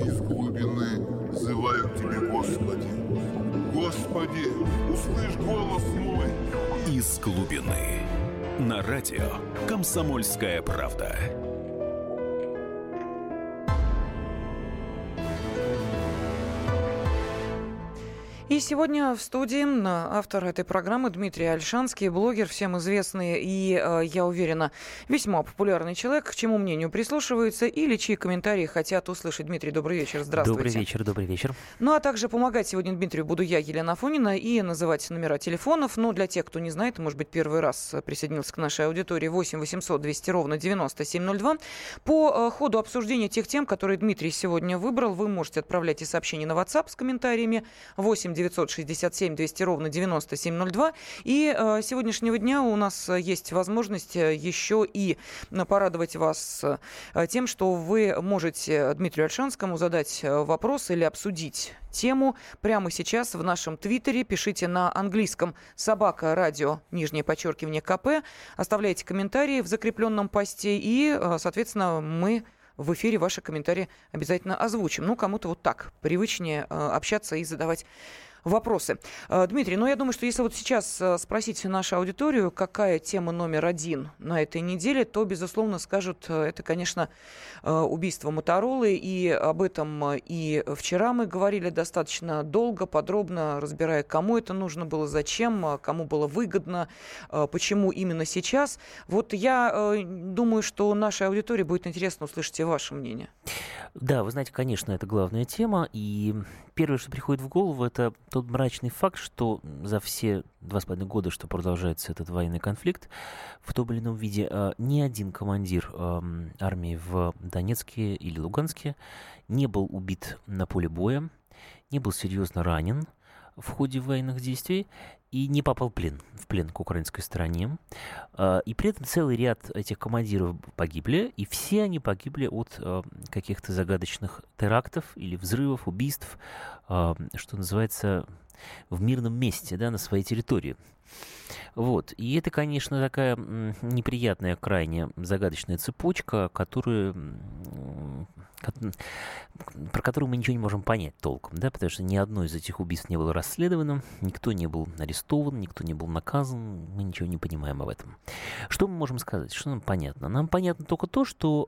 Из глубины взываю к Тебе, Господи. Господи, услышь голос мой. Из глубины. На радио «Комсомольская правда». И сегодня в студии автор этой программы Дмитрий Альшанский, блогер, всем известный и, э, я уверена, весьма популярный человек, к чему мнению прислушиваются или чьи комментарии хотят услышать. Дмитрий, добрый вечер, здравствуйте. Добрый вечер, добрый вечер. Ну, а также помогать сегодня Дмитрию буду я, Елена Фонина, и называть номера телефонов. Ну, для тех, кто не знает, может быть, первый раз присоединился к нашей аудитории 8 800 200 ровно 9702. По э, ходу обсуждения тех тем, которые Дмитрий сегодня выбрал, вы можете отправлять и сообщения на WhatsApp с комментариями 8 967 200 ровно 9702. И э, сегодняшнего дня у нас есть возможность э, еще и порадовать вас э, тем, что вы можете Дмитрию Альшанскому задать э, вопрос или обсудить тему прямо сейчас в нашем твиттере. Пишите на английском собака радио, нижнее подчеркивание КП. Оставляйте комментарии в закрепленном посте и, соответственно, мы в эфире ваши комментарии обязательно озвучим. Ну, кому-то вот так привычнее общаться и задавать вопросы. Э, Дмитрий, ну я думаю, что если вот сейчас э, спросить нашу аудиторию, какая тема номер один на этой неделе, то, безусловно, скажут, э, это, конечно, убийство Моторолы, и об этом и вчера мы говорили достаточно долго, подробно, разбирая, кому это нужно было, зачем, кому было выгодно, почему именно сейчас. Вот я думаю, что нашей аудитории будет интересно услышать и ваше мнение. Да, вы знаете, конечно, это главная тема, и первое, что приходит в голову, это тот мрачный факт, что за все два с половиной года, что продолжается этот военный конфликт, в том или ином виде а, ни один командир армии в Донецке или Луганске не был убит на поле боя, не был серьезно ранен в ходе военных действий, и не попал в плен, в плен к украинской стороне. А, и при этом целый ряд этих командиров погибли, и все они погибли от а, каких-то загадочных терактов или взрывов, убийств, а, что называется, в мирном месте, да, на своей территории. Вот. И это, конечно, такая неприятная, крайне загадочная цепочка, которую, про которую мы ничего не можем понять толком, да, потому что ни одно из этих убийств не было расследовано, никто не был арестован, никто не был наказан, мы ничего не понимаем об этом. Что мы можем сказать? Что нам понятно? Нам понятно только то, что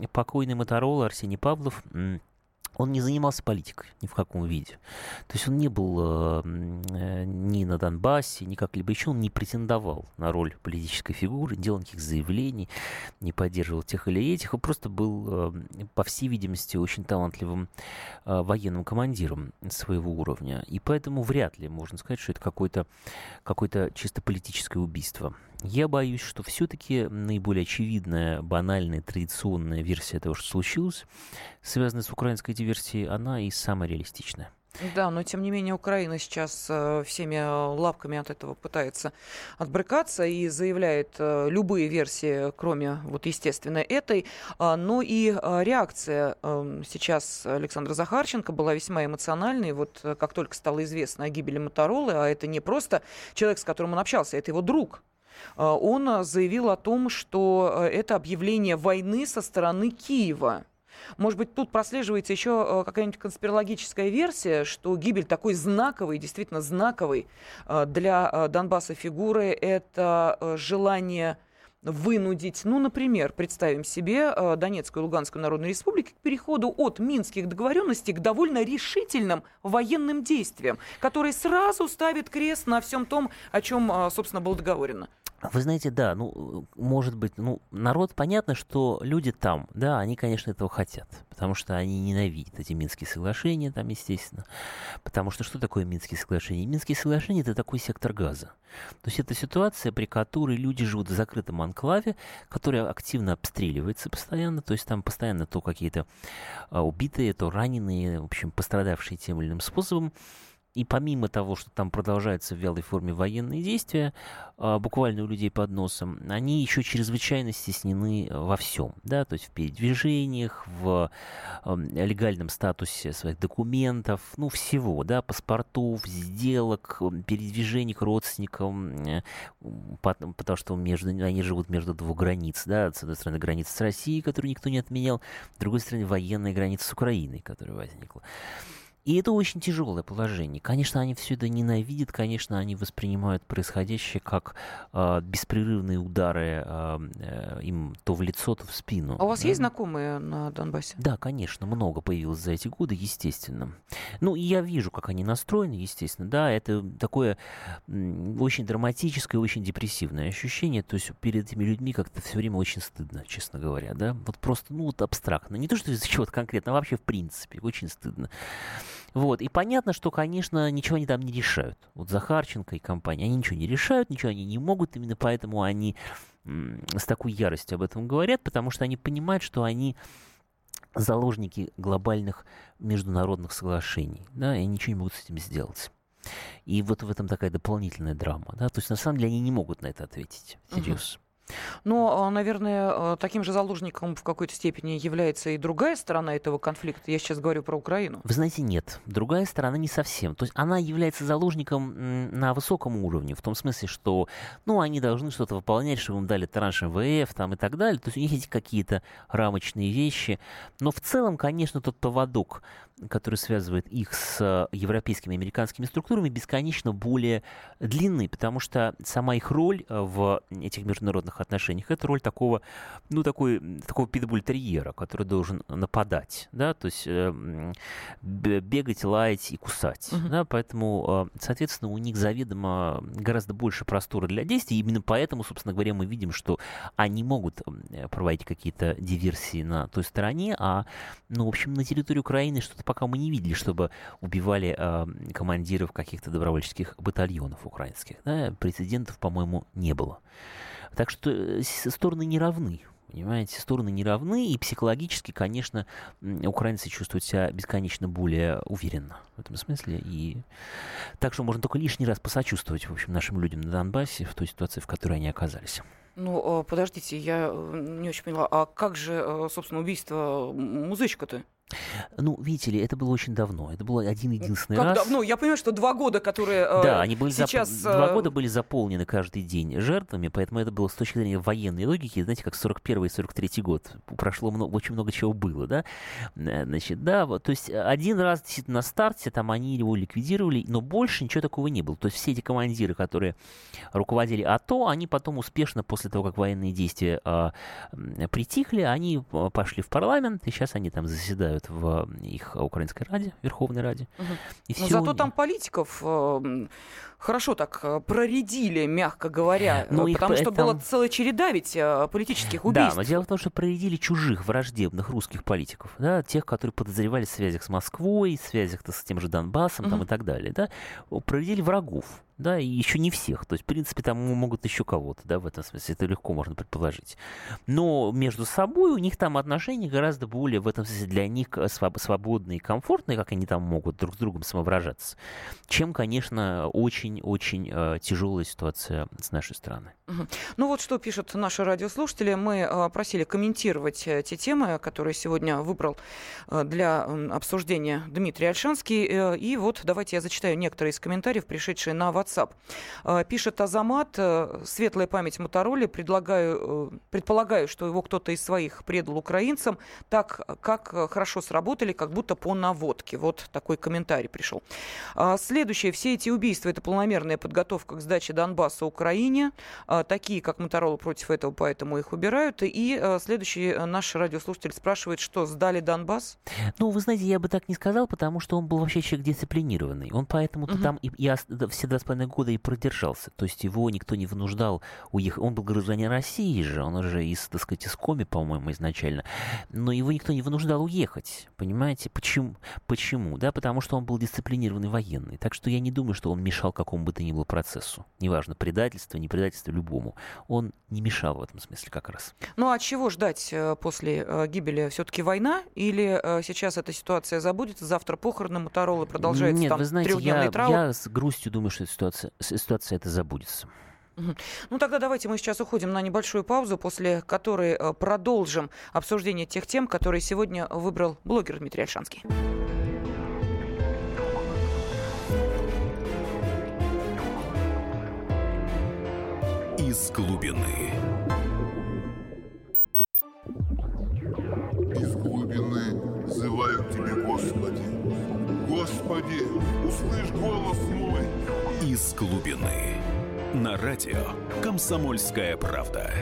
э, покойный Моторола Арсений Павлов он не занимался политикой ни в каком виде. То есть он не был э, э, ни на Донбассе, ни как-либо еще, он не претендовал на роль политической фигуры, не делал никаких заявлений, не поддерживал тех или этих, он просто был, э, по всей видимости, очень талантливым э, военным командиром своего уровня. И поэтому вряд ли можно сказать, что это какое-то какое чисто политическое убийство. Я боюсь, что все-таки наиболее очевидная, банальная, традиционная версия того, что случилось, связанная с украинской диверсией, она и самая реалистичная. Да, но тем не менее Украина сейчас э, всеми лапками от этого пытается отбрыкаться и заявляет э, любые версии, кроме вот естественно этой. А, но и э, реакция эм, сейчас Александра Захарченко была весьма эмоциональной. Вот как только стало известно о гибели Моторолы, а это не просто человек, с которым он общался, это его друг, он заявил о том, что э, это объявление войны со стороны Киева. Может быть, тут прослеживается еще э, какая-нибудь конспирологическая версия, что гибель такой знаковой, действительно знаковой э, для Донбасса фигуры – это желание вынудить, ну, например, представим себе Донецкую и Луганскую Народную Республики к переходу от минских договоренностей к довольно решительным военным действиям, которые сразу ставят крест на всем том, о чем, собственно, было договорено. Вы знаете, да, ну, может быть, ну, народ, понятно, что люди там, да, они, конечно, этого хотят, потому что они ненавидят эти Минские соглашения там, естественно. Потому что что такое Минские соглашения? Минские соглашения – это такой сектор газа. То есть это ситуация, при которой люди живут в закрытом анклаве, который активно обстреливается постоянно, то есть там постоянно то какие-то а, убитые, то раненые, в общем, пострадавшие тем или иным способом. И помимо того, что там продолжаются в вялой форме военные действия, а, буквально у людей под носом, они еще чрезвычайно стеснены во всем, да, то есть в передвижениях, в легальном статусе своих документов, ну, всего, да, паспортов, сделок, передвижений к родственникам, э, потому что между, они живут между двух границ, да, с одной стороны граница с Россией, которую никто не отменял, с другой стороны военная граница с Украиной, которая возникла. И это очень тяжелое положение. Конечно, они все это ненавидят, конечно, они воспринимают происходящее как э, беспрерывные удары э, э, им то в лицо, то в спину. А у вас да? есть знакомые на Донбассе? Да, конечно, много появилось за эти годы, естественно. Ну, и я вижу, как они настроены, естественно. Да, это такое очень драматическое, очень депрессивное ощущение. То есть перед этими людьми как-то все время очень стыдно, честно говоря. Да? Вот просто, ну, вот абстрактно. Не то, что из-за чего-то конкретно, а вообще в принципе. Очень стыдно. Вот. И понятно, что, конечно, ничего они там не решают. Вот Захарченко и компания, они ничего не решают, ничего они не могут, именно поэтому они с такой яростью об этом говорят, потому что они понимают, что они заложники глобальных международных соглашений, да, и ничего не могут с этим сделать. И вот в этом такая дополнительная драма, да, то есть на самом деле они не могут на это ответить, серьезно. Но, а, наверное, а, таким же заложником в какой-то степени является и другая сторона этого конфликта. Я сейчас говорю про Украину. Вы знаете, нет. Другая сторона не совсем. То есть она является заложником на высоком уровне, в том смысле, что ну, они должны что-то выполнять, чтобы им дали транш МВФ там, и так далее. То есть у них есть какие-то рамочные вещи. Но в целом, конечно, тот поводок, который связывает их с европейскими и американскими структурами, бесконечно более длинный, потому что сама их роль э, в этих международных отношениях, это роль такого, ну, такой, такого питбуль-терьера, который должен нападать, да, то есть э, бегать, лаять и кусать, uh-huh. да, поэтому, э, соответственно, у них заведомо гораздо больше простора для действий, и именно поэтому, собственно говоря, мы видим, что они могут проводить какие-то диверсии на той стороне, а, ну, в общем, на территории Украины что-то пока мы не видели, чтобы убивали э, командиров каких-то добровольческих батальонов украинских. Да? Прецедентов, по-моему, не было. Так что э, стороны не равны. Понимаете, стороны не равны, и психологически, конечно, украинцы чувствуют себя бесконечно более уверенно в этом смысле. И так что можно только лишний раз посочувствовать, в общем, нашим людям на Донбассе в той ситуации, в которой они оказались. Ну, а, подождите, я э, не очень поняла, а как же, э, собственно, убийство музычка-то? Ну, видите ли, это было очень давно. Это было один единственный как раз. Давно? Я понимаю, что два года, которые э, да, они были сейчас... Зап... Два года были заполнены каждый день жертвами, поэтому это было с точки зрения военной логики, знаете, как 41 и 43 год. Прошло много, очень много чего было, да? Э, значит, да, вот, то есть один раз действительно на старте там они его ликвидировали, но больше ничего такого не было. То есть все эти командиры, которые руководили АТО, они потом успешно, после того, как военные действия э, притихли, они э, пошли в парламент, и сейчас они там заседают происходит в их Украинской Раде, Верховной Раде. Угу. И Но зато там политиков э, хорошо так э, проредили, мягко говоря, ну, потому их, что там... была целая череда ведь э, политических убийств. Да, но дело в том, что проредили чужих враждебных русских политиков, да, тех, которые подозревали в связях с Москвой, в связях с тем же Донбассом угу. там, и так далее. Да, проредили врагов да, и еще не всех. То есть, в принципе, там могут еще кого-то, да, в этом смысле. Это легко можно предположить. Но между собой у них там отношения гораздо более, в этом смысле, для них э, свободные и комфортные, как они там могут друг с другом самовыражаться, чем, конечно, очень-очень э, тяжелая ситуация с нашей стороны. Ну вот что пишут наши радиослушатели. Мы э, просили комментировать э, те темы, которые сегодня выбрал э, для обсуждения Дмитрий Альшанский. И вот давайте я зачитаю некоторые из комментариев, пришедшие на WhatsApp пишет Азамат, светлая память Мотороли, предлагаю, предполагаю, что его кто-то из своих предал украинцам, так как хорошо сработали, как будто по наводке. Вот такой комментарий пришел. А, следующее. Все эти убийства – это полномерная подготовка к сдаче Донбасса Украине. А, такие, как Моторола, против этого, поэтому их убирают. И э, следующий наш радиослушатель спрашивает, что сдали Донбасс? Ну, вы знаете, я бы так не сказал, потому что он был вообще человек дисциплинированный. Он поэтому-то угу. там и, и все два с половиной года и продержался. То есть его никто не вынуждал уехать. Он был гражданин России же, он уже из, так сказать, из Коми, по-моему, изначально. Но его никто не вынуждал уехать. Понимаете? Почему? Почему? Да, потому что он был дисциплинированный военный. Так что я не думаю, что он мешал какому бы то ни было процессу. Неважно, предательство, не предательство любому. Он не мешал в этом смысле как раз. Ну а чего ждать э, после э, гибели? Все-таки война? Или э, сейчас эта ситуация забудется, завтра похороны Моторолы продолжается Нет, там вы знаете, я, траур? я с грустью думаю, что эта ситуация, ситуация это забудется. Ну тогда давайте мы сейчас уходим на небольшую паузу, после которой продолжим обсуждение тех тем, которые сегодня выбрал блогер Дмитрий Альшанский. Из глубины. Из глубины взываю к Тебе, Господи. Господи, услышь голос мой. Из глубины. На радио «Комсомольская правда».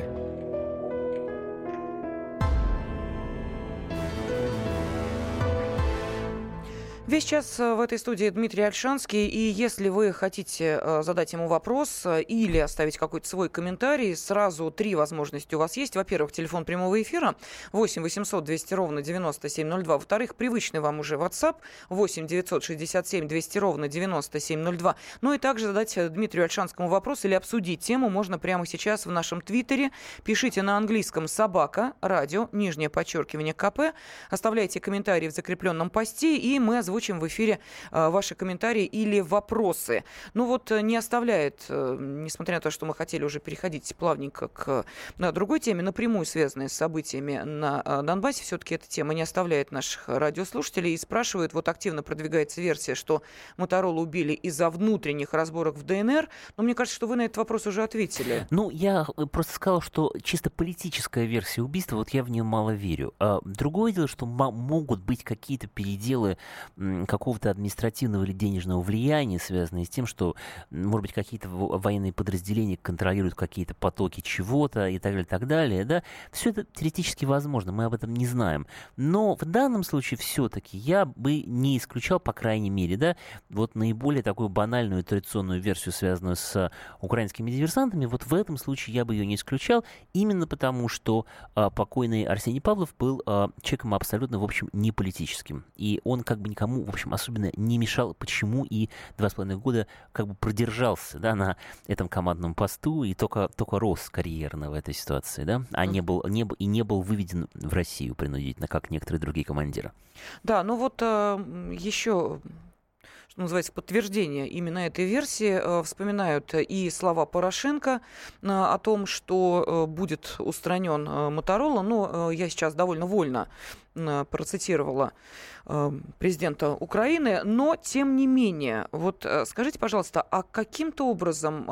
Весь час э, в этой студии Дмитрий Альшанский, и если вы хотите э, задать ему вопрос э, или оставить какой-то свой комментарий, сразу три возможности у вас есть. Во-первых, телефон прямого эфира 8 800 200 ровно 9702. Во-вторых, привычный вам уже WhatsApp 8 967 200 ровно 9702. Ну и также задать Дмитрию Альшанскому вопрос или обсудить тему можно прямо сейчас в нашем твиттере. Пишите на английском «собака», радио, нижнее подчеркивание КП. Оставляйте комментарии в закрепленном посте, и мы озвучим озвучим в эфире а, ваши комментарии или вопросы. Ну вот э, не оставляет, э, несмотря на то, что мы хотели уже переходить плавненько к на другой теме, напрямую связанной с событиями на Донбассе, все-таки эта тема не оставляет наших радиослушателей и спрашивают, вот активно продвигается версия, что Моторолу убили из-за внутренних разборок в ДНР, но мне кажется, что вы на этот вопрос уже ответили. Ну, я э, просто сказал, что чисто политическая версия убийства, вот я в нее мало верю. А другое дело, что могут быть какие-то переделы какого-то административного или денежного влияния, связанные с тем, что, может быть, какие-то военные подразделения контролируют какие-то потоки чего-то и так далее, и так далее, да, все это теоретически возможно, мы об этом не знаем. Но в данном случае все-таки я бы не исключал, по крайней мере, да, вот наиболее такую банальную традиционную версию, связанную с украинскими диверсантами, вот в этом случае я бы ее не исключал, именно потому, что а, покойный Арсений Павлов был а, человеком абсолютно, в общем, не политическим. И он как бы никому никому, в общем, особенно не мешал, почему и два с половиной года как бы продержался, да, на этом командном посту и только, только рос карьерно в этой ситуации, да, а не был, не, и не был выведен в Россию принудительно, как некоторые другие командиры. Да, ну вот э, еще что называется, подтверждение именно этой версии. Э, вспоминают и слова Порошенко э, о том, что э, будет устранен Моторола. Но я сейчас довольно вольно процитировала президента Украины, но тем не менее, вот скажите, пожалуйста, а каким-то образом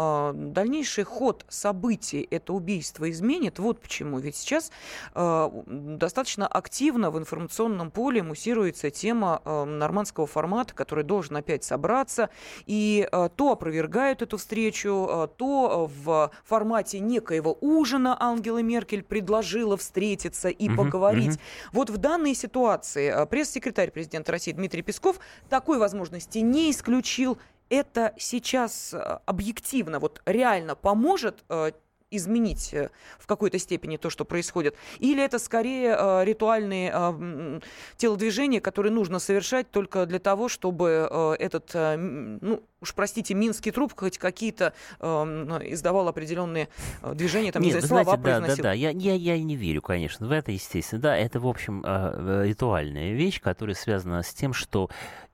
дальнейший ход событий это убийство изменит? Вот почему. Ведь сейчас достаточно активно в информационном поле муссируется тема нормандского формата, который должен опять собраться, и то опровергают эту встречу, то в формате некоего ужина Ангела Меркель предложила встретиться и угу, поговорить. Угу. Вот в данной ситуации пресс-секретарь секретарь президента России Дмитрий Песков такой возможности не исключил. Это сейчас э, объективно, вот реально поможет э, изменить э, в какой-то степени то, что происходит? Или это скорее э, ритуальные э, телодвижения, которые нужно совершать только для того, чтобы э, этот, ну, уж простите, минский труп хоть какие-то э, издавал определенные движения, там, Нет, не знаю, слова знаете, произносил? Да, да, да, я, я, я не верю, конечно, в это, естественно. Да, это, в общем, ритуальная вещь, которая связана с тем, что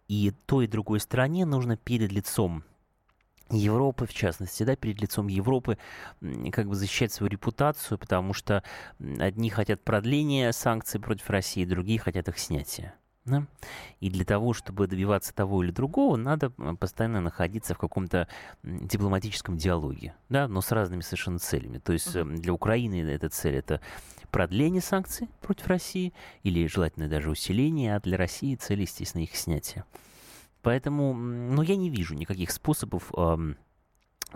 и той, и другой стране нужно перед лицом Европы, в частности, да, перед лицом Европы, как бы защищать свою репутацию, потому что одни хотят продления санкций против России, другие хотят их снятия. Да? И для того, чтобы добиваться того или другого, надо постоянно находиться в каком-то дипломатическом диалоге, да, но с разными совершенно целями. То есть для Украины эта цель это продление санкций против России или желательно даже усиление, а для России цель, естественно, их снятие. Поэтому, ну, я не вижу никаких способов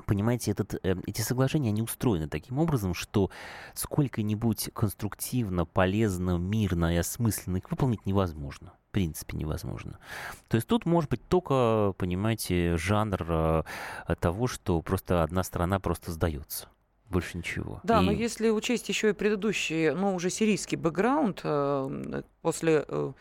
Понимаете, этот, э, эти соглашения, они устроены таким образом, что сколько-нибудь конструктивно, полезно, мирно и осмысленно их выполнить невозможно. В принципе, невозможно. То есть тут может быть только, понимаете, жанр э, того, что просто одна страна просто сдается больше ничего. Да, и... но если учесть еще и предыдущий, ну, уже сирийский бэкграунд, э, после э,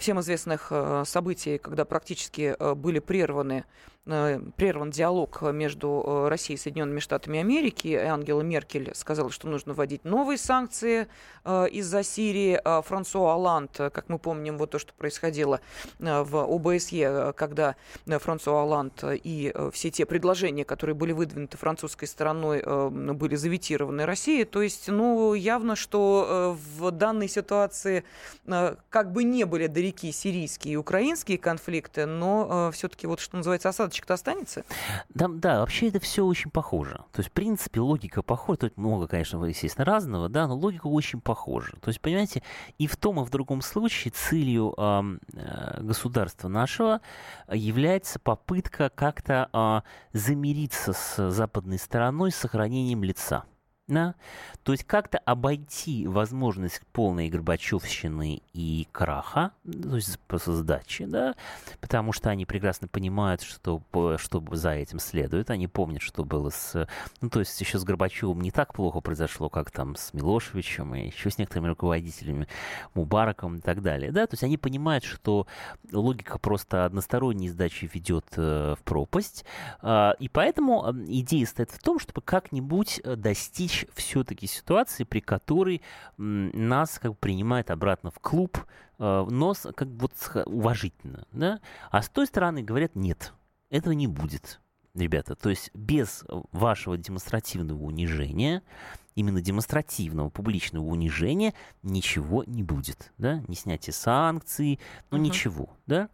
всем известных э, событий, когда практически э, были прерваны Э, прерван диалог между Россией и Соединенными Штатами Америки. И Ангела Меркель сказала, что нужно вводить новые санкции из-за Сирии. А Франсуа Оланд, как мы помним, вот то, что происходило в ОБСЕ, когда Франсуа Оланд и все те предложения, которые были выдвинуты французской стороной, были заветированы Россией. То есть, ну, явно, что в данной ситуации как бы не были далеки сирийские и украинские конфликты, но все-таки вот, что называется, осадочек осадочек-то останется? Да, да, вообще это все очень похоже. То есть, в принципе, логика похожа. Тут много, конечно, естественно, разного, да, но логика очень похожа. То есть, понимаете, и в том, и в другом случае целью э, государства нашего является попытка как-то э, замириться с западной стороной с сохранением лица. Да? То есть как-то обойти возможность полной Горбачевщины и краха, то есть просто сдачи, да, потому что они прекрасно понимают, что, что за этим следует, они помнят, что было с... Ну, то есть еще с Горбачевым не так плохо произошло, как там с Милошевичем и еще с некоторыми руководителями, Мубараком и так далее, да, то есть они понимают, что логика просто односторонней сдачи ведет э, в пропасть, э, и поэтому идея стоит в том, чтобы как-нибудь э, достичь достичь все-таки ситуации, при которой нас как бы принимает обратно в клуб, э, но как бы вот уважительно, да? А с той стороны говорят, нет, этого не будет, ребята. То есть без вашего демонстративного унижения, именно демонстративного публичного унижения ничего не будет, да? Не снятие санкций, ну uh-huh. ничего, да?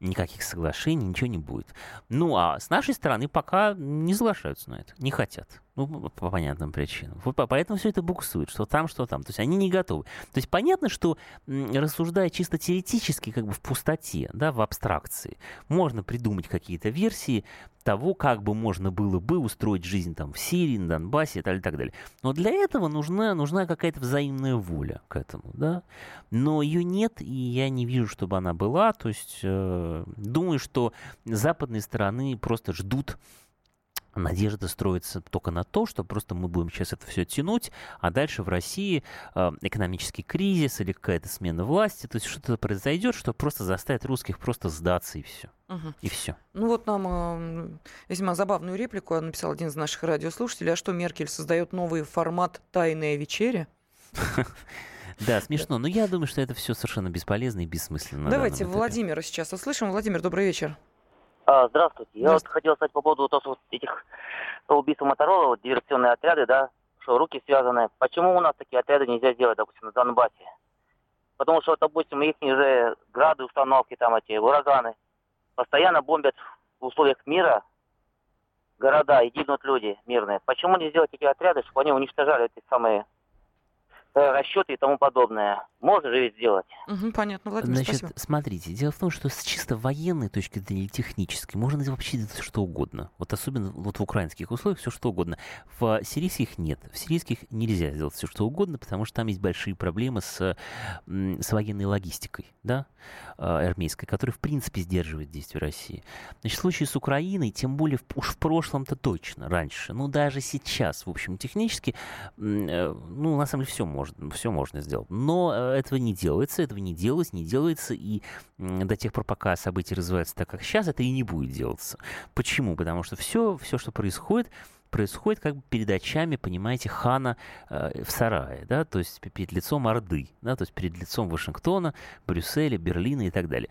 никаких соглашений, ничего не будет. Ну, а с нашей стороны пока не соглашаются на это, не хотят. Ну, по понятным причинам. Вот поэтому все это буксует, что там, что там. То есть они не готовы. То есть понятно, что рассуждая чисто теоретически, как бы в пустоте, да, в абстракции, можно придумать какие-то версии того, как бы можно было бы устроить жизнь там в Сирии, на Донбассе и так. И так далее. Но для этого нужна, нужна какая-то взаимная воля к этому, да. Но ее нет, и я не вижу, чтобы она была. То есть э, думаю, что с западной стороны просто ждут надежда строится только на то, что просто мы будем сейчас это все тянуть, а дальше в России э, экономический кризис или какая-то смена власти, то есть что-то произойдет, что просто заставит русских просто сдаться и все. Угу. И все. Ну вот нам э, весьма забавную реплику написал один из наших радиослушателей. А что Меркель создает новый формат «Тайная вечеря»? Да, смешно. Но я думаю, что это все совершенно бесполезно и бессмысленно. Давайте Владимира сейчас услышим. Владимир, добрый вечер. А, здравствуйте. Я вот хотел сказать по поводу вот, вот этих по убийству Моторола, вот, диверсионные отряды, да, что руки связаны. Почему у нас такие отряды нельзя сделать, допустим, на Донбассе? Потому что, допустим, их же грады, установки, там эти ураганы, постоянно бомбят в условиях мира города и гибнут люди мирные. Почему не сделать такие отряды, чтобы они уничтожали эти самые Э, расчеты и тому подобное. Можно же ведь сделать. Угу, понятно, Владимир, Значит, спасибо. смотрите, дело в том, что с чисто военной точки зрения или технической можно вообще делать что угодно. Вот особенно вот в украинских условиях все что угодно. В сирийских нет. В сирийских нельзя сделать все что угодно, потому что там есть большие проблемы с, с военной логистикой, да, э, армейской, которая в принципе сдерживает действия России. Значит, в случае с Украиной, тем более уж в прошлом-то точно, раньше, ну даже сейчас, в общем, технически, э, ну на самом деле все можно можно, все можно сделать. Но э, этого не делается, этого не делалось, не делается, и до тех пор, пока события развиваются так, как сейчас, это и не будет делаться. Почему? Потому что все, все что происходит, происходит как бы перед очами, понимаете, хана э, в сарае, да, то есть перед лицом Орды, да, то есть перед лицом Вашингтона, Брюсселя, Берлина и так далее.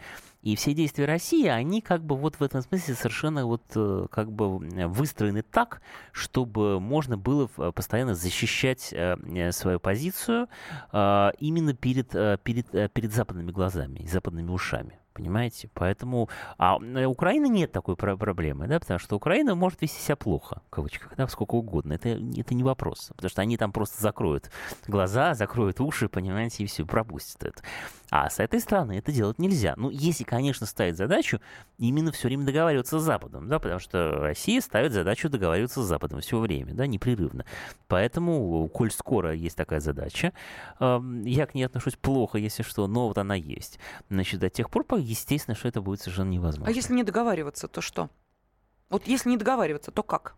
И все действия России, они как бы вот в этом смысле совершенно вот э, как бы выстроены так, чтобы можно было э, постоянно защищать э, свою позицию именно перед, перед, перед западными глазами и западными ушами. Понимаете? Поэтому... А Украины нет такой проблемы, да, потому что Украина может вести себя плохо, в кавычках, да, сколько угодно. Это, это не вопрос. Потому что они там просто закроют глаза, закроют уши, понимаете, и все, пропустят это. А с этой стороны это делать нельзя. Ну, если, конечно, ставить задачу именно все время договариваться с Западом, да, потому что Россия ставит задачу договариваться с Западом все время, да, непрерывно. Поэтому, коль скоро есть такая задача, я к ней отношусь плохо, если что, но вот она есть. Значит, до тех пор, естественно, что это будет совершенно невозможно. А если не договариваться, то что? Вот если не договариваться, то как?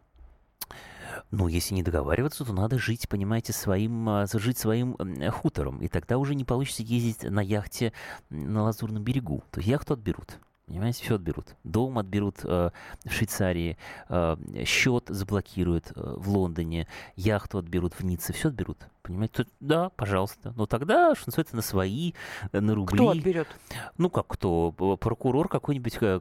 Ну, если не договариваться, то надо жить, понимаете, своим, а, жить своим хутором. И тогда уже не получится ездить на яхте на Лазурном берегу. То есть яхту отберут. Понимаете, все отберут. Дом отберут э, в Швейцарии, э, счет заблокируют э, в Лондоне, яхту отберут в Ницце, все отберут. Понимаете, Тут, да, пожалуйста. Но тогда, что называется, на свои, э, на рубли. Кто отберет? Ну, как кто? Прокурор какой-нибудь, э,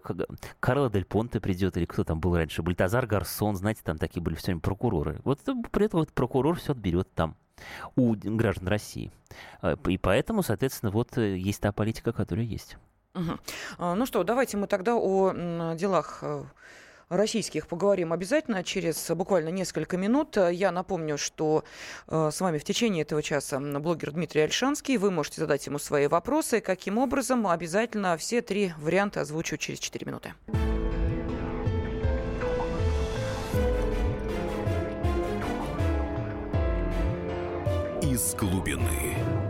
Карло Дель Понте придет, или кто там был раньше, Бальтазар Гарсон, знаете, там такие были все время прокуроры. Вот при этом вот прокурор все отберет там у граждан России. Э, и поэтому, соответственно, вот есть та политика, которая есть. Угу. Ну что, давайте мы тогда о делах э, российских поговорим обязательно через буквально несколько минут. Я напомню, что э, с вами в течение этого часа блогер Дмитрий Альшанский. Вы можете задать ему свои вопросы. Каким образом? Обязательно все три варианта озвучу через 4 минуты. Из глубины.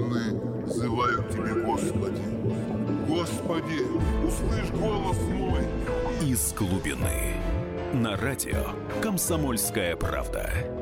Взываю к Тебе, Господи. Господи, услышь голос мой. Из глубины. На радио «Комсомольская правда».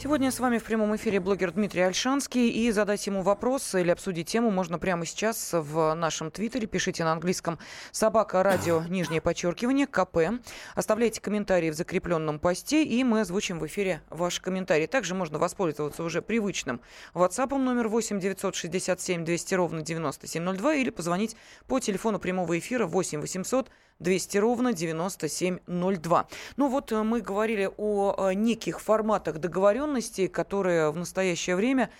Сегодня с вами в прямом эфире блогер Дмитрий Альшанский. И задать ему вопрос или обсудить тему можно прямо сейчас в нашем твиттере. Пишите на английском «Собака радио», нижнее подчеркивание, КП. Оставляйте комментарии в закрепленном посте, и мы озвучим в эфире ваши комментарии. Также можно воспользоваться уже привычным WhatsApp номер 8 967 200 ровно 9702 или позвонить по телефону прямого эфира 8 800 200 ровно 9702. Ну вот э, мы говорили о неких форматах договоренности, которые в настоящее время,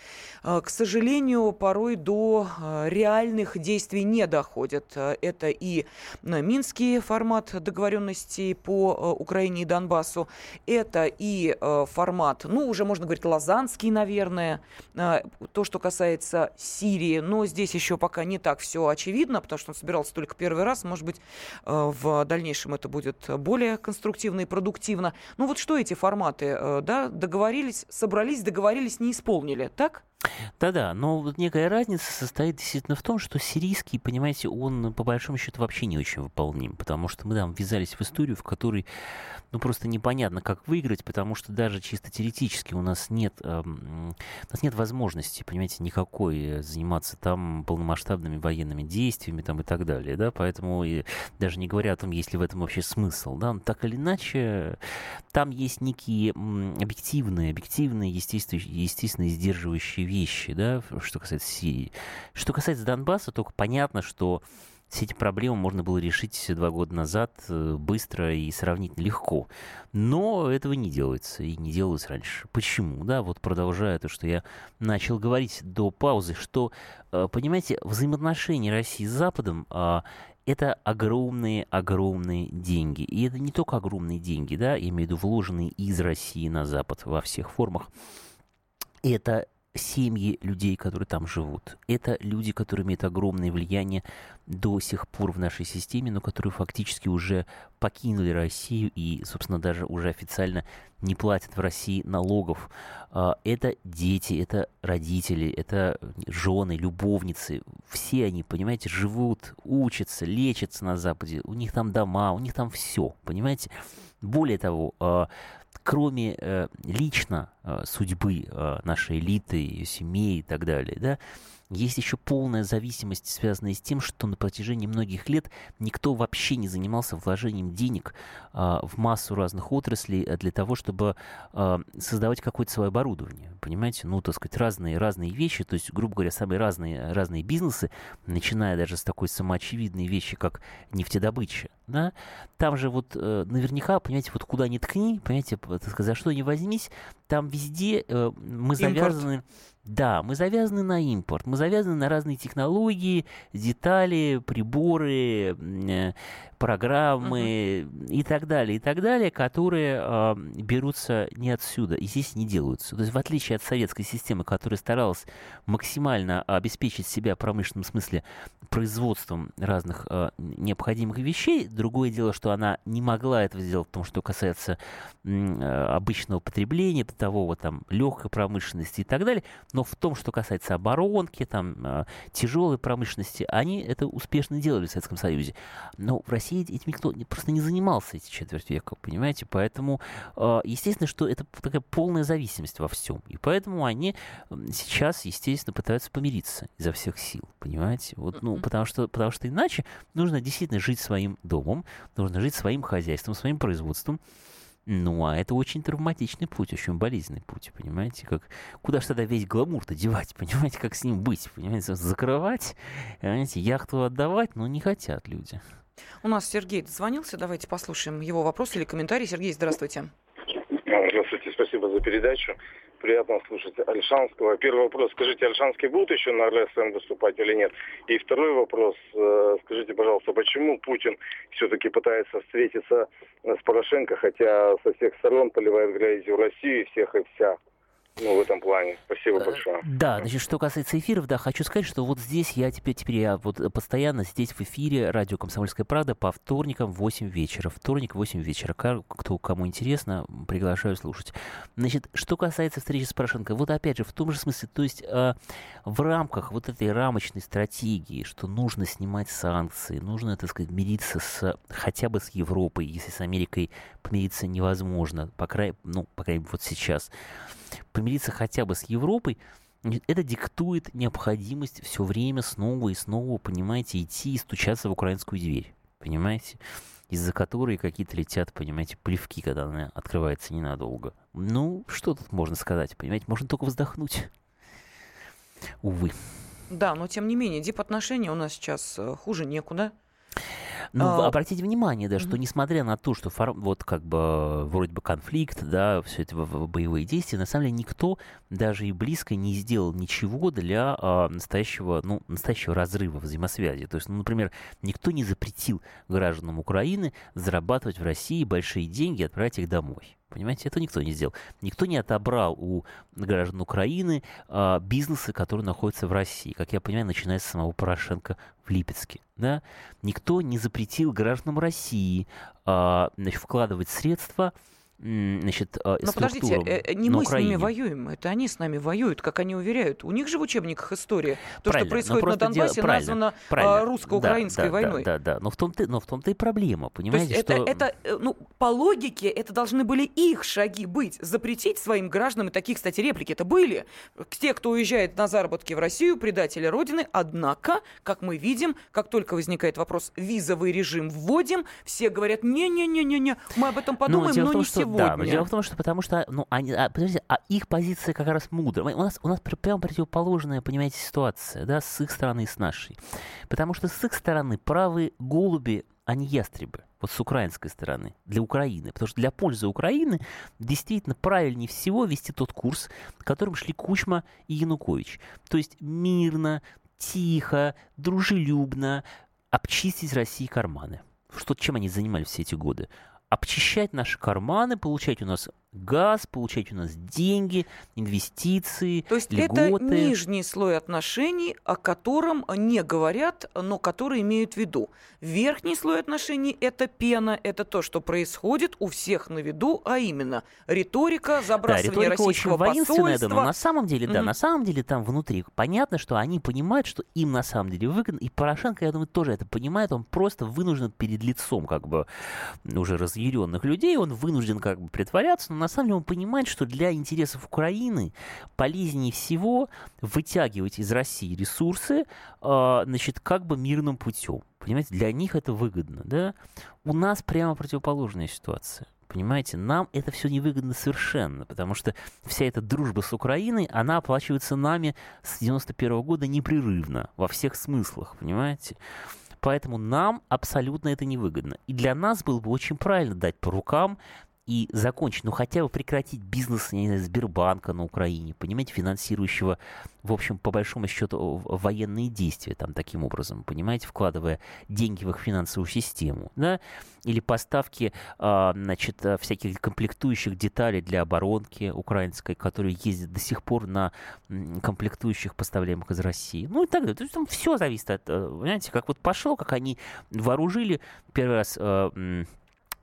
э, к сожалению, порой до э, реальных действий не доходят. Это и Минский формат договоренности по Украине и Донбассу, это и формат, ну, уже можно говорить, лазанский, наверное, то, что касается Сирии, но здесь еще пока не так все очевидно, потому что он собирался только первый раз, может быть, в дальнейшем это будет более конструктивно и продуктивно. Ну вот что эти форматы, э, да, договорились, собрались, договорились, не исполнили, так? Да-да, но вот некая разница состоит действительно в том, что сирийский, понимаете, он по большому счету вообще не очень выполним, потому что мы там ввязались в историю, в которой ну просто непонятно, как выиграть, потому что даже чисто теоретически у нас нет, э, у нас нет возможности, понимаете, никакой заниматься там полномасштабными военными действиями там и так далее, да, поэтому и даже не говоря о том, есть ли в этом вообще смысл, да, но так или иначе, там есть некие объективные, объективные, естественно, естественно, сдерживающие вещи, да, что касается Сирии. Что касается Донбасса, только понятно, что все эти проблемы можно было решить два года назад э, быстро и сравнительно легко. Но этого не делается и не делалось раньше. Почему? Да, вот продолжая то, что я начал говорить до паузы, что, э, понимаете, взаимоотношения России с Западом а, это огромные-огромные деньги. И это не только огромные деньги, да, я имею в виду вложенные из России на Запад во всех формах. Это семьи людей, которые там живут. Это люди, которые имеют огромное влияние до сих пор в нашей системе, но которые фактически уже покинули Россию и, собственно, даже уже официально не платят в России налогов. А, это дети, это родители, это жены, любовницы. Все они, понимаете, живут, учатся, лечатся на Западе. У них там дома, у них там все, понимаете? Более того, а, кроме э, лично э, судьбы э, нашей элиты, ее семей и так далее, да, есть еще полная зависимость, связанная с тем, что на протяжении многих лет никто вообще не занимался вложением денег а, в массу разных отраслей э, для того, чтобы а, создавать какое-то свое оборудование. Понимаете? Ну, так сказать, разные, разные вещи, то есть, грубо говоря, самые разные, разные бизнесы, начиная даже с такой самоочевидной вещи, как нефтедобыча, да, там же вот э, наверняка, понимаете, вот куда ни ткни, понимаете, за что ни возьмись, там везде э, мы завязаны... Да, мы завязаны на импорт, мы завязаны на разные технологии, детали, приборы, э, программы uh-huh. и так далее, и так далее, которые э, берутся не отсюда и здесь не делаются. То есть в отличие от советской системы, которая старалась максимально обеспечить себя в промышленном смысле производством разных э, необходимых вещей, другое дело, что она не могла этого сделать в том, что касается э, обычного потребления, бытового там легкой промышленности и так далее, но в том, что касается оборонки, там э, тяжелой промышленности, они это успешно делали в Советском Союзе. Но в России России этим никто просто не занимался эти четверть века, понимаете? Поэтому, а, естественно, что это такая полная зависимость во всем. И поэтому они сейчас, естественно, пытаются помириться изо всех сил, понимаете? Вот, ну, потому что, потому что иначе нужно действительно жить своим домом, нужно жить своим хозяйством, своим производством, ну, а это очень травматичный путь, очень болезненный путь, понимаете? Как, куда же тогда весь гламур-то девать, понимаете? Как с ним быть, понимаете? Закрывать, понимаете? Яхту отдавать, но не хотят люди. У нас Сергей дозвонился. Давайте послушаем его вопрос или комментарий. Сергей, здравствуйте. Здравствуйте, спасибо за передачу. Приятно слушать Альшанского. Первый вопрос. Скажите, Альшанский будут еще на РСМ выступать или нет? И второй вопрос. Э, скажите, пожалуйста, почему Путин все-таки пытается встретиться с Порошенко, хотя со всех сторон поливает грязью Россию и всех и вся? Ну, в этом плане. Спасибо э, большое. Да, значит, что касается эфиров, да, хочу сказать, что вот здесь я теперь, теперь я вот постоянно здесь в эфире радио «Комсомольская правда» по вторникам в 8 вечера. Вторник в 8 вечера. Кто, кому интересно, приглашаю слушать. Значит, что касается встречи с Порошенко, вот опять же, в том же смысле, то есть э, в рамках вот этой рамочной стратегии, что нужно снимать санкции, нужно, так сказать, мириться с, хотя бы с Европой, если с Америкой помириться невозможно, по крайней, ну, по крайней мере, вот сейчас, помириться хотя бы с Европой, это диктует необходимость все время снова и снова, понимаете, идти и стучаться в украинскую дверь, понимаете? из-за которой какие-то летят, понимаете, плевки, когда она открывается ненадолго. Ну, что тут можно сказать, понимаете? Можно только вздохнуть. Увы. Да, но тем не менее, дип-отношения у нас сейчас э, хуже некуда. Ну, а... обратите внимание, да, что несмотря на то, что фор... вот как бы вроде бы конфликт, да, все это боевые действия, на самом деле никто даже и близко не сделал ничего для а, настоящего, ну, настоящего разрыва взаимосвязи. То есть, ну, например, никто не запретил гражданам Украины зарабатывать в России большие деньги и отправлять их домой. Понимаете, это никто не сделал. Никто не отобрал у граждан Украины а, бизнесы, которые находятся в России. Как я понимаю, начиная с самого Порошенко в Липецке. Да? Никто не запретил гражданам России а, значит, вкладывать средства значит, а, Но подождите, э, э, не мы Украине. с ними воюем, это они с нами воюют, как они уверяют. У них же в учебниках история. То, правильно, что происходит на Донбассе, дело, названо правильно, русско-украинской да, войной. Да, да, да, но в том-то, но в том-то и проблема, понимаете, что... это, это, э, ну, по логике, это должны были их шаги быть. Запретить своим гражданам, и такие, кстати, реплики это были. Те, кто уезжает на заработки в Россию, предатели Родины. Однако, как мы видим, как только возникает вопрос, визовый режим вводим, все говорят, не-не-не-не-не, мы об этом подумаем, но, но не сегодня сегодня. Да, но дело в том, что потому что, ну, они, а, подождите, а их позиция как раз мудрая. У нас, у нас прямо противоположная, понимаете, ситуация, да, с их стороны и с нашей. Потому что с их стороны правы голуби, а не ястребы. Вот с украинской стороны, для Украины. Потому что для пользы Украины действительно правильнее всего вести тот курс, которым шли Кучма и Янукович. То есть мирно, тихо, дружелюбно обчистить России карманы. Что, чем они занимались все эти годы? Обчищать наши карманы, получать у нас газ, получать у нас деньги, инвестиции, То есть льготы. это нижний слой отношений, о котором не говорят, но который имеют в виду. Верхний слой отношений – это пена, это то, что происходит у всех на виду, а именно риторика, забрасывание да, риторика российского очень посольства. Да, но на самом деле, да, mm-hmm. на самом деле там внутри понятно, что они понимают, что им на самом деле выгодно, и Порошенко, я думаю, тоже это понимает, он просто вынужден перед лицом как бы уже разъяренных людей, он вынужден как бы притворяться, на самом деле он понимает, что для интересов Украины полезнее всего вытягивать из России ресурсы, э, значит, как бы мирным путем. Понимаете, для них это выгодно, да? У нас прямо противоположная ситуация. Понимаете, нам это все невыгодно совершенно, потому что вся эта дружба с Украиной, она оплачивается нами с 91 года непрерывно, во всех смыслах, понимаете? Поэтому нам абсолютно это невыгодно. И для нас было бы очень правильно дать по рукам и закончить, ну хотя бы прекратить бизнес не знаю, Сбербанка на Украине, понимаете, финансирующего, в общем, по большому счету, военные действия там таким образом, понимаете, вкладывая деньги в их финансовую систему, да, или поставки, а, значит, всяких комплектующих деталей для оборонки украинской, которые ездят до сих пор на комплектующих, поставляемых из России, ну и так далее. То есть там все зависит от, э, понимаете, как вот пошло, как они вооружили первый раз э,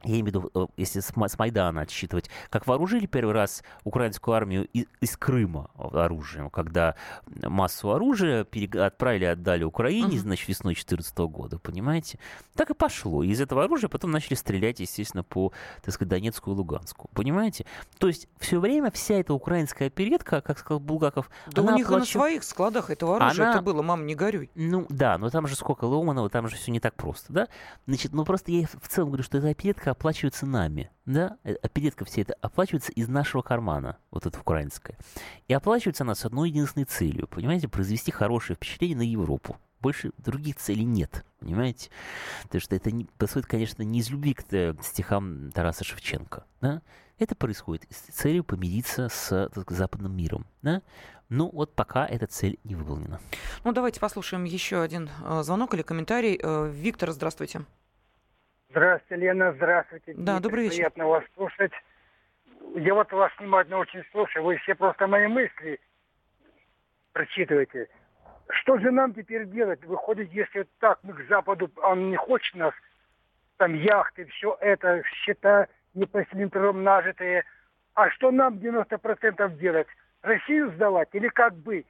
я имею в виду, э, если с Майдана отсчитывать, как вооружили первый раз украинскую армию из Крыма оружием, когда массу оружия отправили, отдали Украине, uh-huh. значит, весной 2014 года, понимаете? Так и пошло. И из этого оружия потом начали стрелять, естественно, по, так сказать, Донецку и Луганску. Понимаете? То есть все время вся эта украинская передка, как сказал Булгаков, Да у них оплачив... на своих складах этого оружия она... это было, мам, не горюй. Ну да, но там же сколько Ломанова, там же все не так просто, да? Значит, ну просто я в целом говорю, что эта передка оплачивается нами, да, оперетка э, все это оплачивается из нашего кармана, вот это украинское. И оплачивается она с одной единственной целью, понимаете, произвести хорошее впечатление на Европу. Больше других целей нет, понимаете? Потому что это не, происходит, конечно, не из любви к э, стихам Тараса Шевченко, да? Это происходит с целью помириться с так, западным миром, да? Ну, вот пока эта цель не выполнена. Ну, давайте послушаем еще один э, звонок или комментарий. Э, Виктор, здравствуйте. Здравствуйте, Лена, здравствуйте. Да, добрый вечер. Приятно вас слушать. Я вот вас внимательно очень слушаю. Вы все просто мои мысли прочитываете. Что же нам теперь делать? Выходит, если так мы к Западу, он не хочет нас, там яхты, все это, счета не по нажитые. А что нам 90% делать? Россию сдавать или как быть?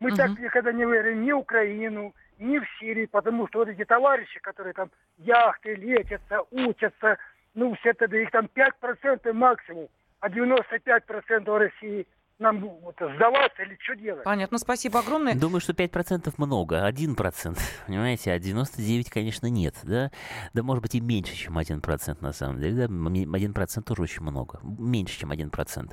Мы угу. так никогда не выиграем ни Украину, ни в Сирии, потому что вот эти товарищи, которые там яхты лечатся, учатся, ну, все это, их там 5% максимум, а 95% России – нам вот, сдаваться или что делать? Понятно, спасибо огромное. Думаю, что 5% много, 1%, понимаете, а 99, конечно, нет, да? Да, может быть, и меньше, чем 1% на самом деле, да? 1% тоже очень много, меньше, чем 1%.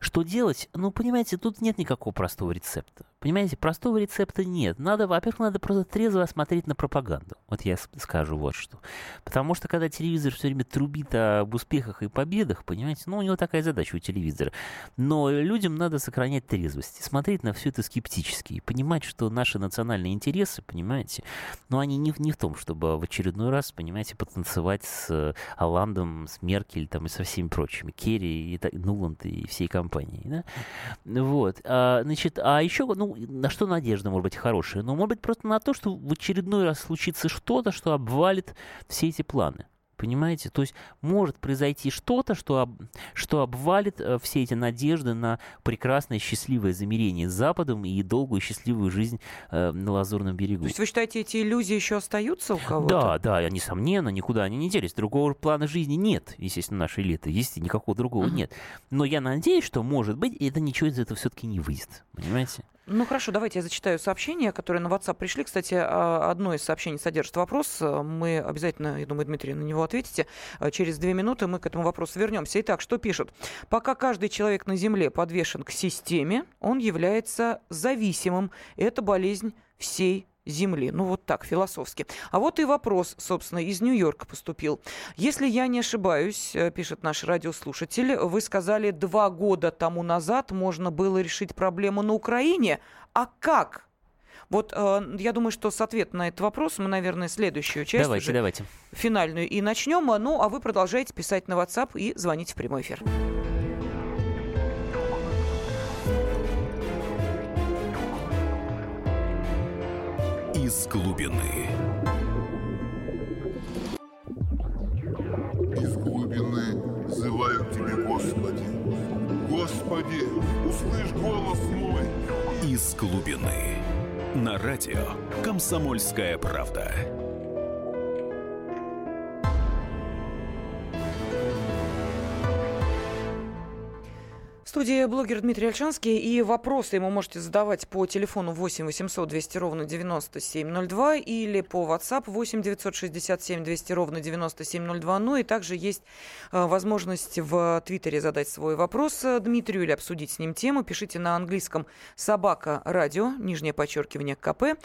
Что делать? Ну, понимаете, тут нет никакого простого рецепта. Понимаете, простого рецепта нет. Надо, во-первых, надо просто трезво смотреть на пропаганду. Вот я скажу вот что. Потому что, когда телевизор все время трубит об успехах и победах, понимаете, ну, у него такая задача у телевизора. Но людям надо сохранять трезвость, смотреть на все это скептически и понимать, что наши национальные интересы, понимаете, но они не, не в том, чтобы в очередной раз, понимаете, потанцевать с Оландом, с Меркель там, и со всеми прочими, Керри, и, и Нуланд и всей компанией. Да? Вот. А, значит, а еще, ну, на что надежда может быть хорошая? Ну, может быть, просто на то, что в очередной раз случится что-то, что обвалит все эти планы. Понимаете? То есть может произойти что-то, что, об, что обвалит э, все эти надежды на прекрасное, счастливое замирение с Западом и долгую счастливую жизнь э, на Лазурном берегу. То есть вы считаете, эти иллюзии еще остаются у кого-то? Да, да, несомненно, никуда они не делись. Другого плана жизни нет, естественно, нашей элиты. Есть никакого другого uh-huh. нет. Но я надеюсь, что, может быть, это ничего из этого все-таки не выйдет. Понимаете? Ну хорошо, давайте я зачитаю сообщения, которые на WhatsApp пришли. Кстати, а, одно из сообщений содержит вопрос. Мы обязательно, я думаю, Дмитрий, на него ответите. А, через две минуты мы к этому вопросу вернемся. Итак, что пишут? Пока каждый человек на Земле подвешен к системе, он является зависимым. Это болезнь всей Земли. Ну вот так, философски. А вот и вопрос, собственно, из Нью-Йорка поступил. Если я не ошибаюсь, э, пишет наш радиослушатель, вы сказали, два года тому назад можно было решить проблему на Украине. А как? Вот э, я думаю, что с ответом на этот вопрос мы, наверное, следующую часть давайте, уже, давайте. финальную и начнем. Ну, а вы продолжаете писать на WhatsApp и звонить в прямой эфир. Из глубины. Из глубины взываю к Тебе, Господи. Господи, услышь голос мой. Из глубины. На радио «Комсомольская правда». Студии блогер Дмитрий Альшанский. И вопросы ему можете задавать по телефону 8 800 200 ровно 9702 или по WhatsApp 8 967 200 ровно 9702. Ну и также есть э, возможность в Твиттере задать свой вопрос Дмитрию или обсудить с ним тему. Пишите на английском «Собака радио», нижнее подчеркивание КП.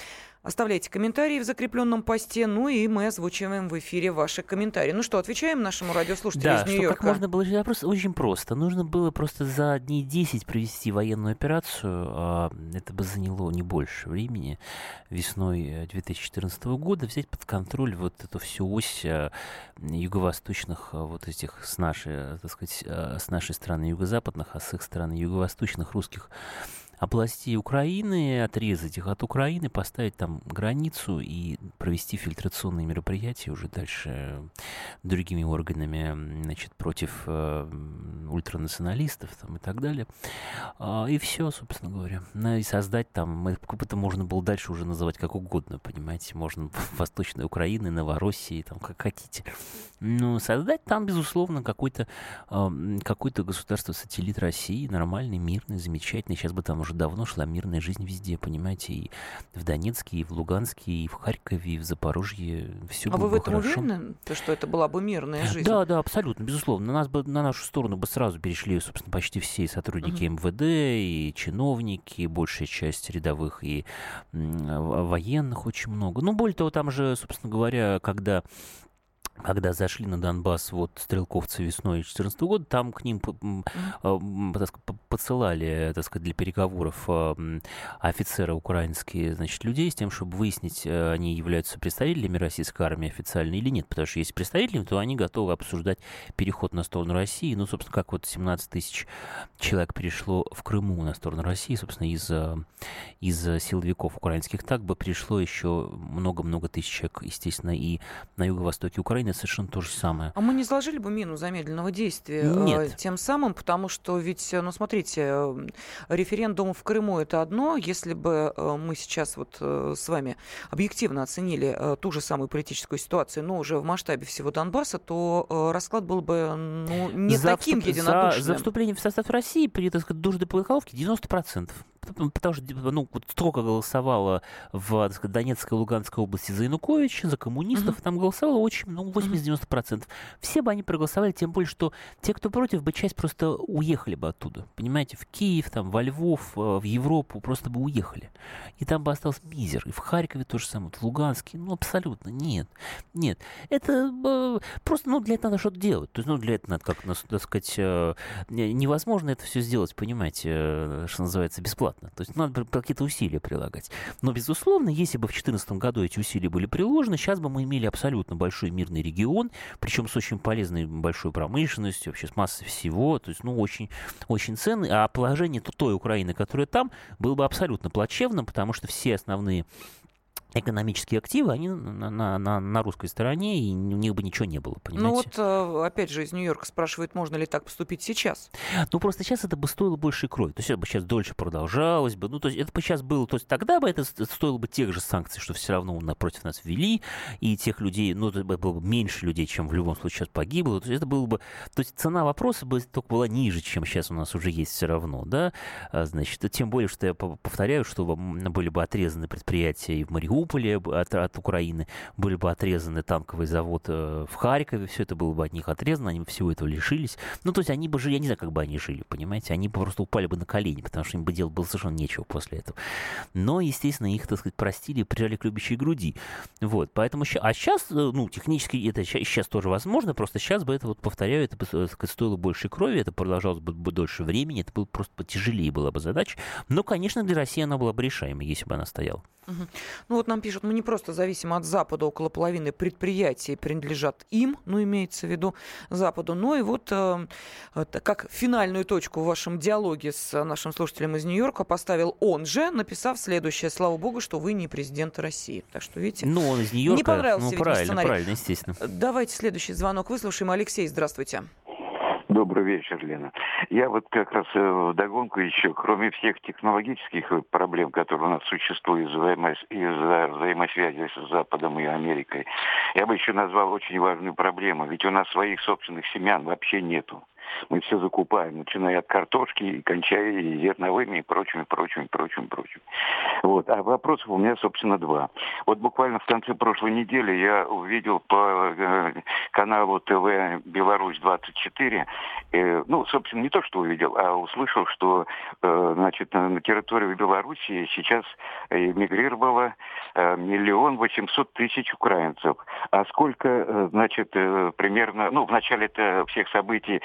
Оставляйте комментарии в закрепленном посте, ну и мы озвучиваем в эфире ваши комментарии. Ну что, отвечаем нашему радиослушателю да, из Нью-Йорка? как можно было решить вопрос? Очень просто. Нужно было просто за дней 10 провести военную операцию. А, это бы заняло не больше времени. Весной 2014 э, года взять под контроль вот эту всю ось э, юго-восточных э, вот этих с нашей, так сказать, с нашей стороны юго-западных, а с их стороны юго-восточных русских областей Украины, отрезать их от Украины, поставить там границу и провести фильтрационные мероприятия уже дальше другими органами, значит, против э, ультранационалистов там, и так далее. А, и все, собственно говоря. Ну, и создать там, это можно было дальше уже называть как угодно, понимаете, можно Восточной Украины, Новороссии, там, как хотите. Но создать там, безусловно, какой-то э, какое-то государство-сателлит России, нормальный, мирный, замечательный. Сейчас бы там уже уже давно шла мирная жизнь везде, понимаете, и в Донецке, и в Луганске, и в Харькове, и в Запорожье. Все а было вы в этом хорошо. уверены, то, что это была бы мирная жизнь? Да, да, абсолютно, безусловно. На, нас бы, на нашу сторону бы сразу перешли, собственно, почти все сотрудники угу. МВД, и чиновники, и большая часть рядовых, и военных очень много. Ну, более того, там же, собственно говоря, когда когда зашли на Донбасс вот стрелковцы весной 2014 года, там к ним так сказать, посылали, так сказать, для переговоров а, офицеры украинские, значит, людей с тем, чтобы выяснить, э, они являются представителями российской армии официально или нет, потому что если представителями, то они готовы обсуждать переход на сторону России, ну, собственно, как вот 17 тысяч человек перешло в Крыму на сторону России, собственно, из, из силовиков украинских, так бы пришло еще много-много тысяч человек, естественно, и на юго-востоке Украины Украины совершенно то же самое. А мы не заложили бы мину замедленного действия э, Нет. тем самым, потому что ведь, э, ну смотрите, э, референдум в Крыму это одно, если бы мы сейчас вот с вами объективно оценили ту же самую политическую ситуацию, но уже в масштабе всего Донбасса, то расклад был бы ну, не за таким вступ... единодушным. За, за вступление в состав России при, так сказать, дождь по 90%. Потому что ну, вот строго голосовало в сказать, Донецкой и Луганской области за Януковича, за коммунистов. Uh-huh. Там голосовало очень, ну, 80-90%. Все бы они проголосовали, тем более, что те, кто против, бы часть просто уехали бы оттуда. Понимаете, в Киев, там, во Львов, э, в Европу просто бы уехали. И там бы остался мизер. И в Харькове то же самое, в Луганске. Ну, абсолютно нет. Нет. Это э, просто, ну, для этого надо что-то делать. То есть, ну, для этого надо, как, так сказать, э, невозможно это все сделать, понимаете, э, что называется, бесплатно. То есть, надо какие-то усилия прилагать. Но, безусловно, если бы в 2014 году эти усилия были приложены, сейчас бы мы имели абсолютно большой мирный регион, причем с очень полезной большой промышленностью, вообще с массой всего, то есть, ну, очень, очень ценный, а положение той Украины, которая там, было бы абсолютно плачевным, потому что все основные экономические активы, они на, на, на, на русской стороне, и у них бы ничего не было, ну понимаете? Ну вот, э, опять же, из Нью-Йорка спрашивают, можно ли так поступить сейчас? Ну, просто сейчас это бы стоило больше крови. То есть это бы сейчас дольше продолжалось бы. Ну, то есть это бы сейчас было... То есть тогда бы это стоило бы тех же санкций, что все равно напротив нас ввели, и тех людей, ну, это было бы меньше людей, чем в любом случае сейчас погибло. То есть это было бы... То есть цена вопроса бы только была ниже, чем сейчас у нас уже есть все равно, да? А, значит, тем более, что я повторяю, что были бы отрезаны предприятия и в Мариуполе, Мариуполе от, от Украины, были бы отрезаны танковый завод э, в Харькове, все это было бы от них отрезано, они бы всего этого лишились. Ну, то есть они бы жили, я не знаю, как бы они жили, понимаете, они бы просто упали бы на колени, потому что им бы делать было совершенно нечего после этого. Но, естественно, их, так сказать, простили и прижали к любящей груди. Вот, поэтому, а сейчас, э, ну, технически это сейчас тоже возможно, просто сейчас бы это, вот повторяю, это бы э, сказать, стоило больше крови, это продолжалось бы, бы дольше времени, это было просто потяжелее была бы задача. Но, конечно, для России она была бы решаемой, если бы она стояла. Угу. Ну вот нам пишут, мы не просто зависим от Запада, около половины предприятий принадлежат им, ну имеется в виду Западу, но и вот э, как финальную точку в вашем диалоге с нашим слушателем из Нью-Йорка поставил он же, написав следующее, слава богу, что вы не президент России. Так что, видите, ну, он из Нью-Йорка, не понравился ну, правильно, сценарий. правильно, естественно. Давайте следующий звонок выслушаем. Алексей, здравствуйте. Добрый вечер, Лена. Я вот как раз э, в догонку еще, кроме всех технологических проблем, которые у нас существуют из-за взаимосвязи с Западом и Америкой, я бы еще назвал очень важную проблему. Ведь у нас своих собственных семян вообще нету. Мы все закупаем, начиная от картошки и кончая зерновыми и прочими, прочими, прочими, прочими. Вот. А вопросов у меня, собственно, два. Вот буквально в конце прошлой недели я увидел по э, каналу ТВ «Беларусь-24», э, ну, собственно, не то, что увидел, а услышал, что, э, значит, на территорию Беларуси сейчас эмигрировало э, миллион восемьсот тысяч украинцев. А сколько, э, значит, примерно, ну, в начале всех событий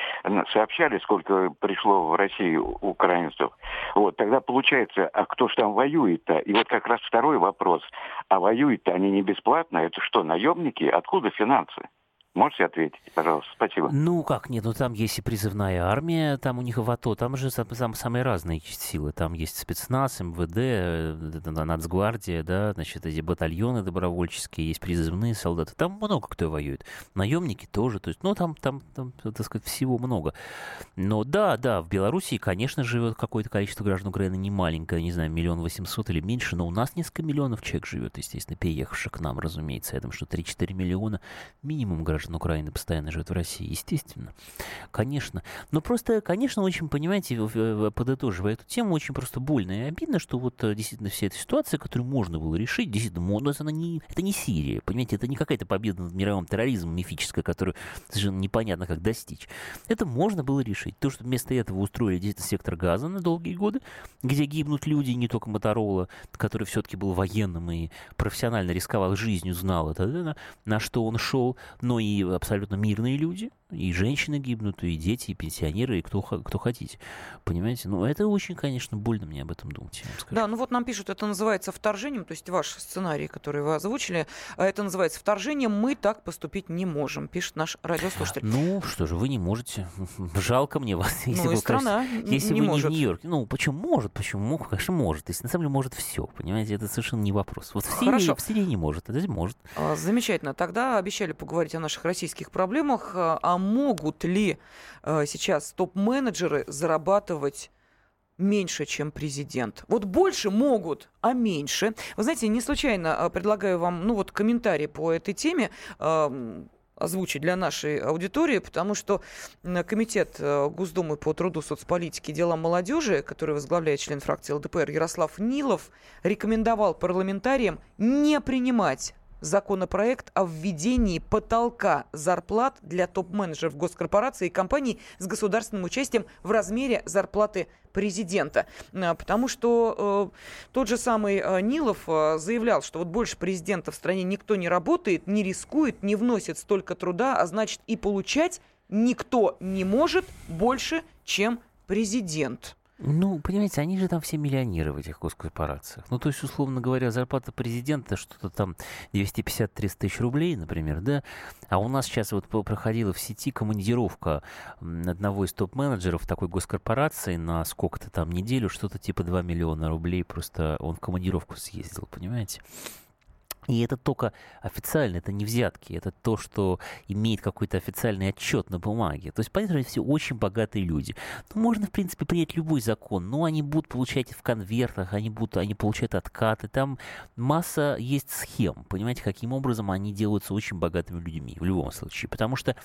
сообщали, сколько пришло в Россию украинцев. Вот, тогда получается, а кто ж там воюет-то? И вот как раз второй вопрос. А воюют-то они не бесплатно? Это что, наемники? Откуда финансы? Можете ответить, пожалуйста? Спасибо. Ну, как нет, ну там есть и призывная армия, там у них в АТО, там же там самые разные силы. Там есть спецназ, МВД, э, Нацгвардия, да, значит, эти батальоны добровольческие, есть призывные солдаты. Там много кто воюет. Наемники тоже, то есть, ну, там, там, там, так сказать, всего много. Но да, да, в Белоруссии, конечно, живет какое-то количество граждан Украины не маленькое, не знаю, миллион восемьсот или меньше, но у нас несколько миллионов человек живет, естественно, переехавших к нам, разумеется. Я думаю, что 3-4 миллиона минимум граждан граждан Украины постоянно живет в России, естественно. Конечно. Но просто, конечно, очень, понимаете, подытоживая эту тему, очень просто больно и обидно, что вот э, действительно вся эта ситуация, которую можно было решить, действительно, но она не, это не Сирия, понимаете, это не какая-то победа над мировым терроризмом мифическая, которую совершенно непонятно как достичь. Это можно было решить. То, что вместо этого устроили действительно сектор газа на долгие годы, где гибнут люди, не только Моторола, который все-таки был военным и профессионально рисковал жизнью, знал это, на что он шел, но и абсолютно мирные люди, и женщины гибнут, и дети, и пенсионеры, и кто, кто хотите. Понимаете? Ну, это очень, конечно, больно мне об этом думать. Да, ну вот нам пишут, это называется вторжением, то есть ваш сценарий, который вы озвучили, а это называется вторжением, мы так поступить не можем, пишет наш радиослушатель. Ну, что же, вы не можете. Жалко мне вас. Если ну, и страна Если не вы может. не в Нью-Йорке. Ну, почему может? Почему? Конечно, может. Если на самом деле может все. Понимаете, это совершенно не вопрос. Вот в Сирии, Хорошо. в Сирии не может, а здесь может. А, замечательно. Тогда обещали поговорить о наших российских проблемах, а могут ли э, сейчас топ-менеджеры зарабатывать меньше, чем президент. Вот больше могут, а меньше. Вы знаете, не случайно э, предлагаю вам, ну вот, комментарий по этой теме э, озвучить для нашей аудитории, потому что Комитет э, Госдумы по труду, соцполитике и делам молодежи, который возглавляет член фракции ЛДПР Ярослав Нилов, рекомендовал парламентариям не принимать законопроект о введении потолка зарплат для топ-менеджеров госкорпораций и компаний с государственным участием в размере зарплаты президента. А, потому что э, тот же самый э, Нилов э, заявлял, что вот больше президента в стране никто не работает, не рискует, не вносит столько труда, а значит и получать никто не может больше, чем президент. Ну, понимаете, они же там все миллионеры в этих госкорпорациях. Ну, то есть, условно говоря, зарплата президента что-то там 250-300 тысяч рублей, например, да? А у нас сейчас вот проходила в сети командировка одного из топ-менеджеров такой госкорпорации на сколько-то там неделю, что-то типа 2 миллиона рублей, просто он в командировку съездил, понимаете? И это только официально, это не взятки, это то, что имеет какой-то официальный отчет на бумаге. То есть, понятно, все очень богатые люди. Ну, можно, в принципе, принять любой закон, но они будут получать в конвертах, они будут, они получают откаты. Там масса есть схем, понимаете, каким образом они делаются очень богатыми людьми в любом случае. Потому что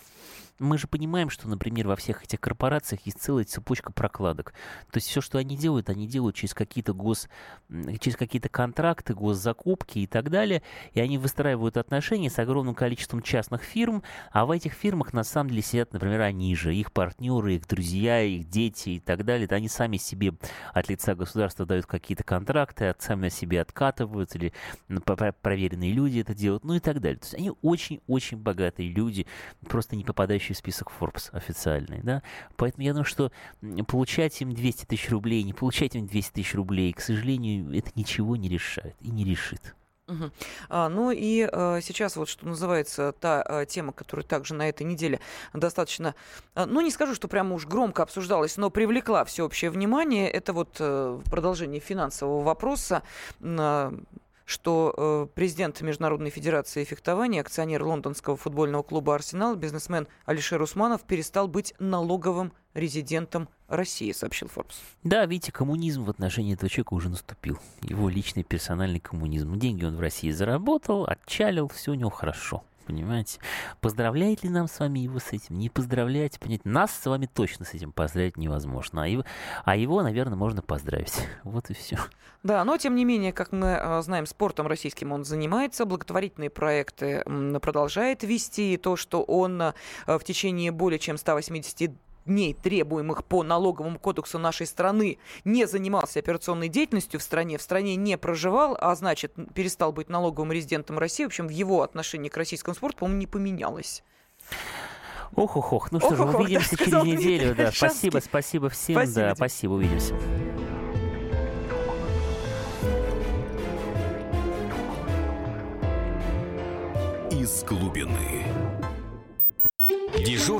мы же понимаем, что, например, во всех этих корпорациях есть целая цепочка прокладок. То есть все, что они делают, они делают через какие-то гос, через какие-то контракты, госзакупки и так далее и они выстраивают отношения с огромным количеством частных фирм, а в этих фирмах на самом деле сидят, например, они же, их партнеры, их друзья, их дети и так далее. Это они сами себе от лица государства дают какие-то контракты, от сами себе откатывают, или проверенные люди это делают, ну и так далее. То есть они очень-очень богатые люди, просто не попадающие в список Forbes официальный, да. Поэтому я думаю, что получать им 200 тысяч рублей, не получать им 200 тысяч рублей, к сожалению, это ничего не решает и не решит. Угу. А, ну и а, сейчас вот что называется та а, тема, которая также на этой неделе достаточно, а, ну не скажу, что прямо уж громко обсуждалась, но привлекла всеобщее внимание. Это вот а, продолжение финансового вопроса. А, что э, президент Международной Федерации фехтования, акционер лондонского футбольного клуба «Арсенал», бизнесмен Алишер Усманов перестал быть налоговым резидентом России, сообщил Forbes. Да, видите, коммунизм в отношении этого человека уже наступил. Его личный персональный коммунизм. Деньги он в России заработал, отчалил, все у него хорошо. Понимаете? Поздравляет ли нам с вами его с этим? Не поздравляйте, понимаете? Нас с вами точно с этим поздравить невозможно. А его, а его наверное, можно поздравить. Вот и все. Да, но тем не менее, как мы э, знаем, спортом российским он занимается, благотворительные проекты продолжает вести. И то, что он э, в течение более чем 180 дней, требуемых по налоговому кодексу нашей страны, не занимался операционной деятельностью в стране, в стране не проживал, а значит, перестал быть налоговым резидентом России, в общем, в его отношении к российскому спорту, по-моему, не поменялось. Ох, ох, ох. Ну что же, увидимся да, через неделю. Да. Спасибо, спасибо всем. Спасибо, да, спасибо, увидимся. Из глубины. Дежурный